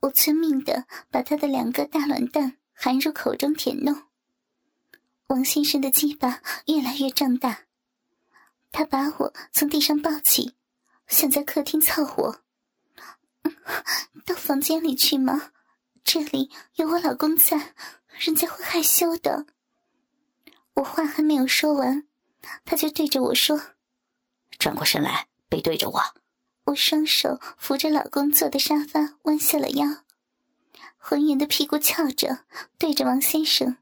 我遵命的把他的两个大卵蛋含入口中舔弄。王先生的鸡巴越来越胀大，他把我从地上抱起，想在客厅操我。到房间里去吗？这里有我老公在，人家会害羞的。我话还没有说完，他就对着我说：“转过身来，背对着我。”我双手扶着老公坐的沙发，弯下了腰，浑圆的屁股翘着，对着王先生。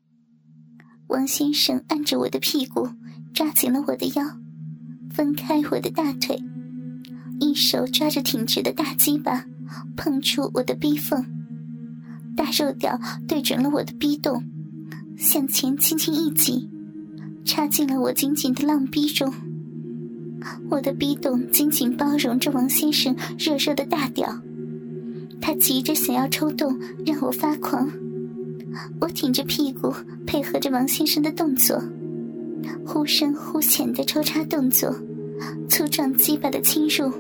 王先生按着我的屁股，抓紧了我的腰，分开我的大腿，一手抓着挺直的大鸡巴，碰触我的逼缝，大肉屌对准了我的逼洞，向前轻轻一挤，插进了我紧紧的浪逼中。我的逼洞紧紧包容着王先生热热的大屌，他急着想要抽动，让我发狂。我挺着屁股，配合着王先生的动作，忽深忽浅的抽插动作，粗壮鸡巴的侵入，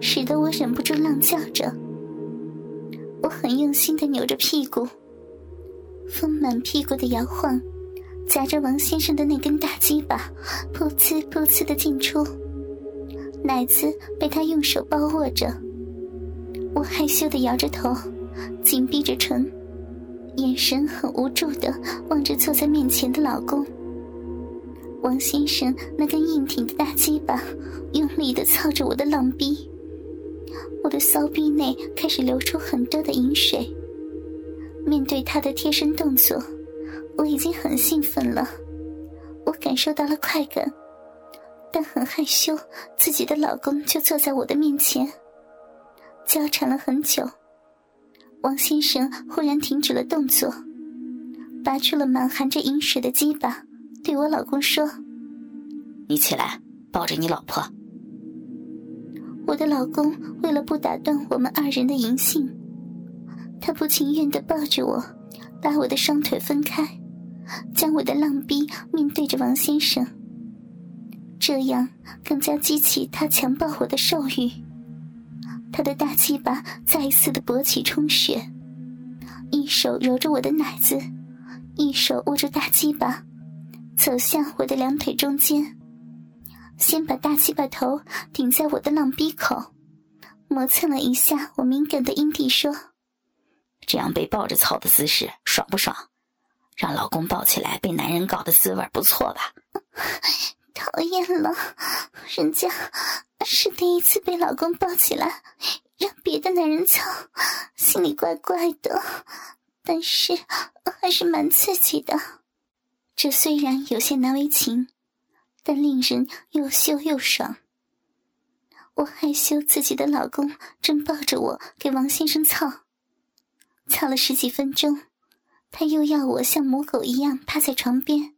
使得我忍不住浪叫着。我很用心的扭着屁股，丰满屁股的摇晃，夹着王先生的那根大鸡巴，噗呲噗呲的进出。奶子被他用手包握着，我害羞的摇着头，紧闭着唇，眼神很无助的望着坐在面前的老公。王先生那根硬挺的大鸡巴用力的操着我的浪逼，我的骚逼内开始流出很多的饮水。面对他的贴身动作，我已经很兴奋了，我感受到了快感。但很害羞，自己的老公就坐在我的面前，交缠了很久。王先生忽然停止了动作，拔出了满含着饮水的鸡巴，对我老公说：“你起来，抱着你老婆。”我的老公为了不打断我们二人的淫兴，他不情愿地抱着我，把我的双腿分开，将我的浪逼面对着王先生。这样更加激起他强暴我的兽欲，他的大鸡巴再一次的勃起充血，一手揉着我的奶子，一手握住大鸡巴，走向我的两腿中间，先把大鸡巴头顶在我的浪逼口，磨蹭了一下我敏感的阴蒂，说：“这样被抱着操的姿势爽不爽？让老公抱起来被男人搞的滋味不错吧？”讨厌了，人家是第一次被老公抱起来，让别的男人操，心里怪怪的，但是还是蛮刺激的。这虽然有些难为情，但令人又羞又爽。我害羞自己的老公正抱着我给王先生操，操了十几分钟，他又要我像母狗一样趴在床边。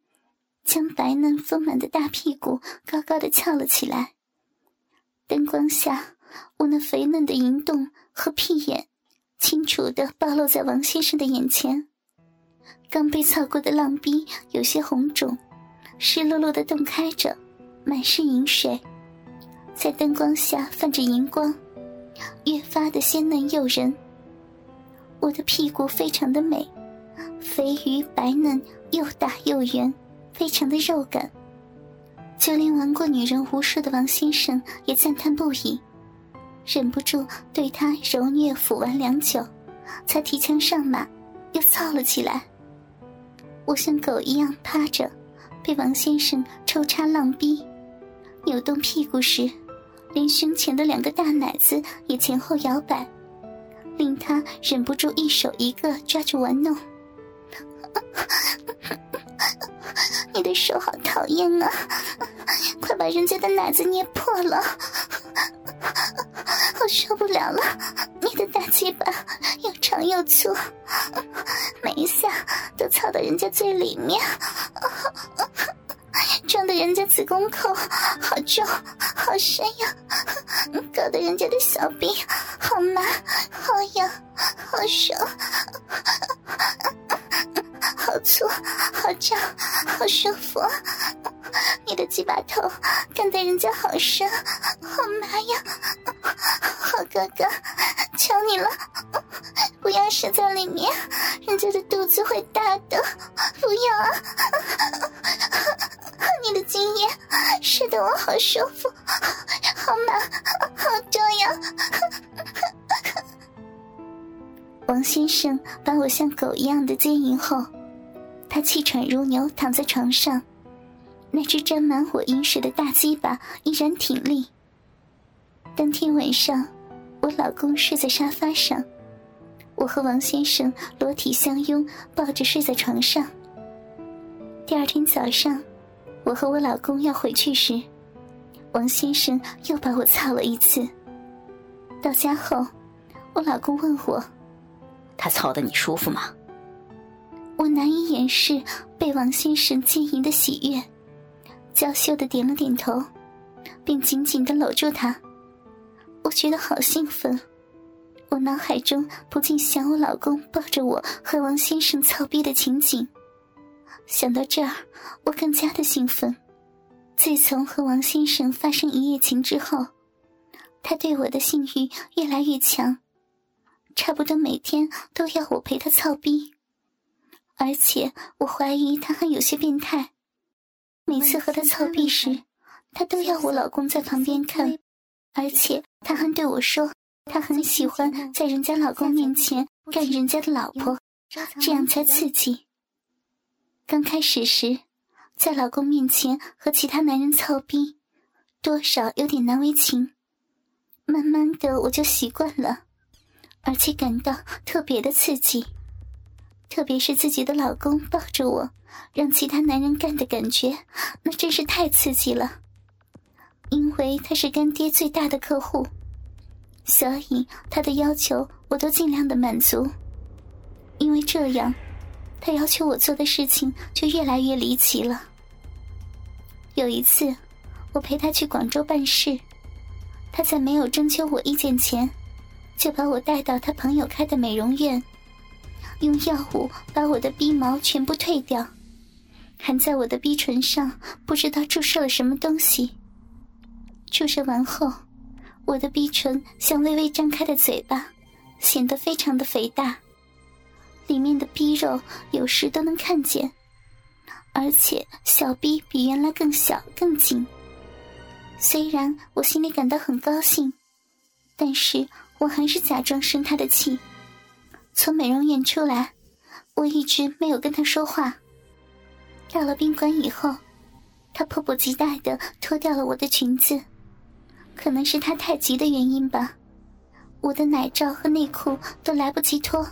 将白嫩丰满的大屁股高高的翘了起来，灯光下，我那肥嫩的银洞和屁眼，清楚的暴露在王先生的眼前。刚被操过的浪逼有些红肿，湿漉漉的洞开着，满是银水，在灯光下泛着银光，越发的鲜嫩诱人。我的屁股非常的美，肥腴白嫩，又大又圆。非常的肉感，就连玩过女人无数的王先生也赞叹不已，忍不住对他揉虐抚玩良久，才提枪上马，又操了起来。我像狗一样趴着，被王先生抽插浪逼，扭动屁股时，连胸前的两个大奶子也前后摇摆，令他忍不住一手一个抓住玩弄。你的手好讨厌啊！快把人家的奶子捏破了，我受不了了！你的大鸡巴又长又粗，每一下都操到人家最里面，撞得人家子宫口好重好深呀，搞得人家的小臂好麻好痒好爽。好粗，好胀，好舒服！你的鸡巴头干在人家好深，好麻呀！好哥哥，求你了，不要射在里面，人家的肚子会大的，不要啊！你的精液射得我好舒服，好满，好重呀！王先生把我像狗一样的接引后，他气喘如牛，躺在床上，那只沾满我饮水的大鸡巴依然挺立。当天晚上，我老公睡在沙发上，我和王先生裸体相拥，抱着睡在床上。第二天早上，我和我老公要回去时，王先生又把我操了一次。到家后，我老公问我。他操的你舒服吗？我难以掩饰被王先生经营的喜悦，娇羞的点了点头，并紧紧的搂住他。我觉得好兴奋，我脑海中不禁想我老公抱着我和王先生操逼的情景。想到这儿，我更加的兴奋。自从和王先生发生一夜情之后，他对我的性欲越来越强。差不多每天都要我陪他操逼，而且我怀疑他还有些变态。每次和他操逼时，他都要我老公在旁边看，而且他还对我说，他很喜欢在人家老公面前干人家的老婆，这样才刺激。刚开始时，在老公面前和其他男人操逼，多少有点难为情。慢慢的，我就习惯了。而且感到特别的刺激，特别是自己的老公抱着我，让其他男人干的感觉，那真是太刺激了。因为他是干爹最大的客户，所以他的要求我都尽量的满足。因为这样，他要求我做的事情就越来越离奇了。有一次，我陪他去广州办事，他在没有征求我意见前。就把我带到他朋友开的美容院，用药物把我的逼毛全部退掉，还在我的逼唇上不知道注射了什么东西。注射完后，我的逼唇像微微张开的嘴巴，显得非常的肥大，里面的逼肉有时都能看见，而且小逼比原来更小更紧。虽然我心里感到很高兴，但是。我还是假装生他的气。从美容院出来，我一直没有跟他说话。到了宾馆以后，他迫不及待的脱掉了我的裙子，可能是他太急的原因吧。我的奶罩和内裤都来不及脱，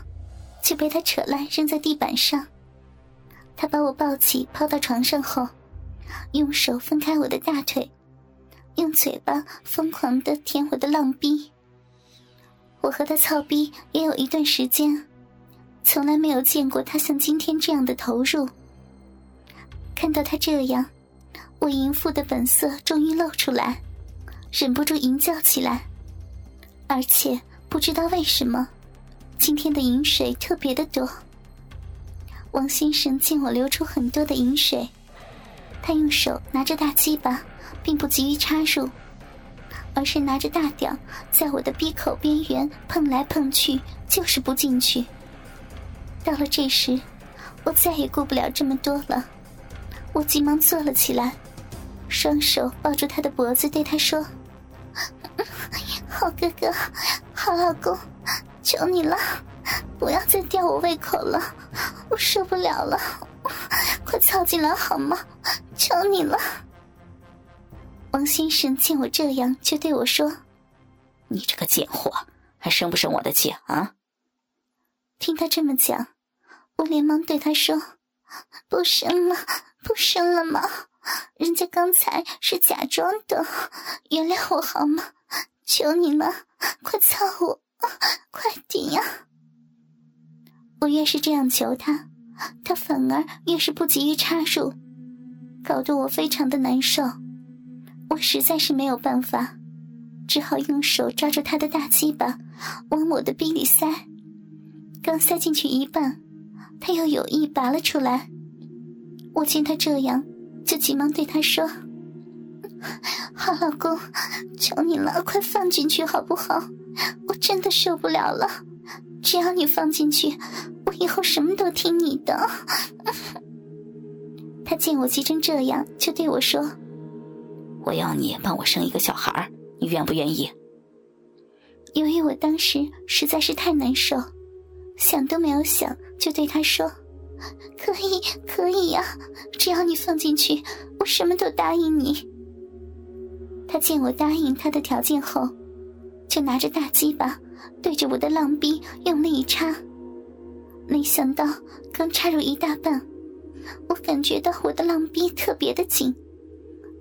就被他扯烂扔在地板上。他把我抱起抛到床上后，用手分开我的大腿，用嘴巴疯狂的舔我的浪逼。我和他操逼也有一段时间，从来没有见过他像今天这样的投入。看到他这样，我淫妇的本色终于露出来，忍不住淫叫起来。而且不知道为什么，今天的饮水特别的多。王先生见我流出很多的饮水，他用手拿着大鸡巴，并不急于插入。而是拿着大屌在我的鼻口边缘碰来碰去，就是不进去。到了这时，我再也顾不了这么多了，我急忙坐了起来，双手抱住他的脖子，对他说：“好哥哥，好老公，求你了，不要再吊我胃口了，我受不了了，快操进来好吗？求你了。”王先生见我这样，就对我说：“你这个贱货，还生不生我的气啊？”听他这么讲，我连忙对他说：“不生了，不生了吗？人家刚才是假装的，原谅我好吗？求你了，快操我，快点呀！”我越是这样求他，他反而越是不急于插入，搞得我非常的难受。我实在是没有办法，只好用手抓住他的大鸡巴，往我的逼里塞。刚塞进去一半，他又有意拔了出来。我见他这样，就急忙对他说：“好老公，求你了，快放进去好不好？我真的受不了了，只要你放进去，我以后什么都听你的。他见我急成这样，就对我说：“我要你帮我生一个小孩，你愿不愿意？”由于我当时实在是太难受，想都没有想，就对他说：“可以，可以呀，只要你放进去，我什么都答应你。”他见我答应他的条件后，就拿着大鸡巴对着我的浪逼用力一插，没想到刚插入一大半。我感觉到我的浪逼特别的紧，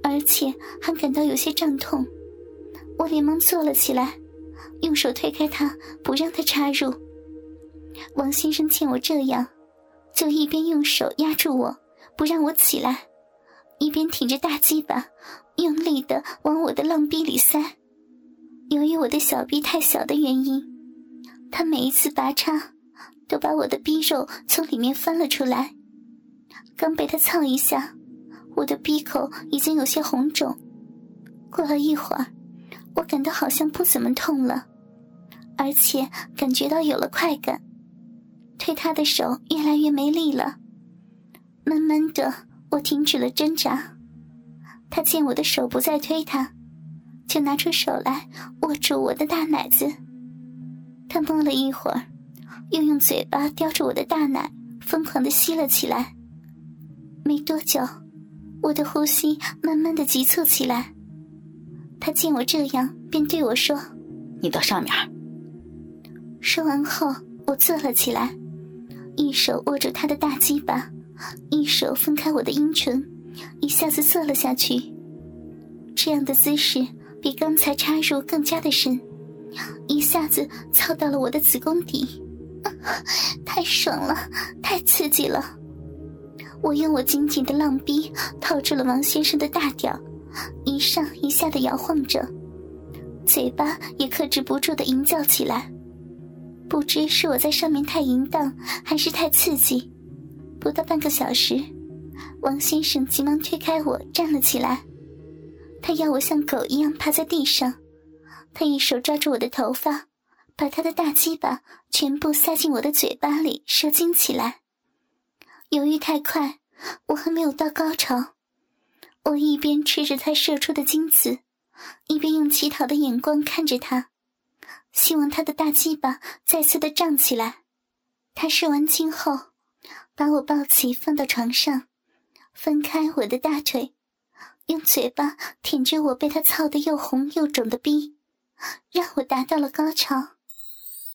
而且还感到有些胀痛。我连忙坐了起来，用手推开他，不让他插入。王先生见我这样，就一边用手压住我，不让我起来，一边挺着大鸡巴，用力的往我的浪逼里塞。由于我的小臂太小的原因，他每一次拔插，都把我的逼肉从里面翻了出来。刚被他蹭一下，我的鼻口已经有些红肿。过了一会儿，我感到好像不怎么痛了，而且感觉到有了快感。推他的手越来越没力了，慢慢的，我停止了挣扎。他见我的手不再推他，就拿出手来握住我的大奶子。他摸了一会儿，又用嘴巴叼住我的大奶，疯狂的吸了起来。没多久，我的呼吸慢慢的急促起来。他见我这样，便对我说：“你到上面。”说完后，我坐了起来，一手握住他的大鸡巴，一手分开我的阴唇，一下子坐了下去。这样的姿势比刚才插入更加的深，一下子操到了我的子宫底，太爽了，太刺激了。我用我紧紧的浪逼套住了王先生的大屌，一上一下的摇晃着，嘴巴也克制不住的淫叫起来。不知是我在上面太淫荡，还是太刺激，不到半个小时，王先生急忙推开我站了起来，他要我像狗一样趴在地上，他一手抓住我的头发，把他的大鸡巴全部塞进我的嘴巴里射精起来。由于太快，我还没有到高潮。我一边吃着他射出的精子，一边用乞讨的眼光看着他，希望他的大鸡巴再次的胀起来。他射完精后，把我抱起放到床上，分开我的大腿，用嘴巴舔着我被他操得又红又肿的逼，让我达到了高潮。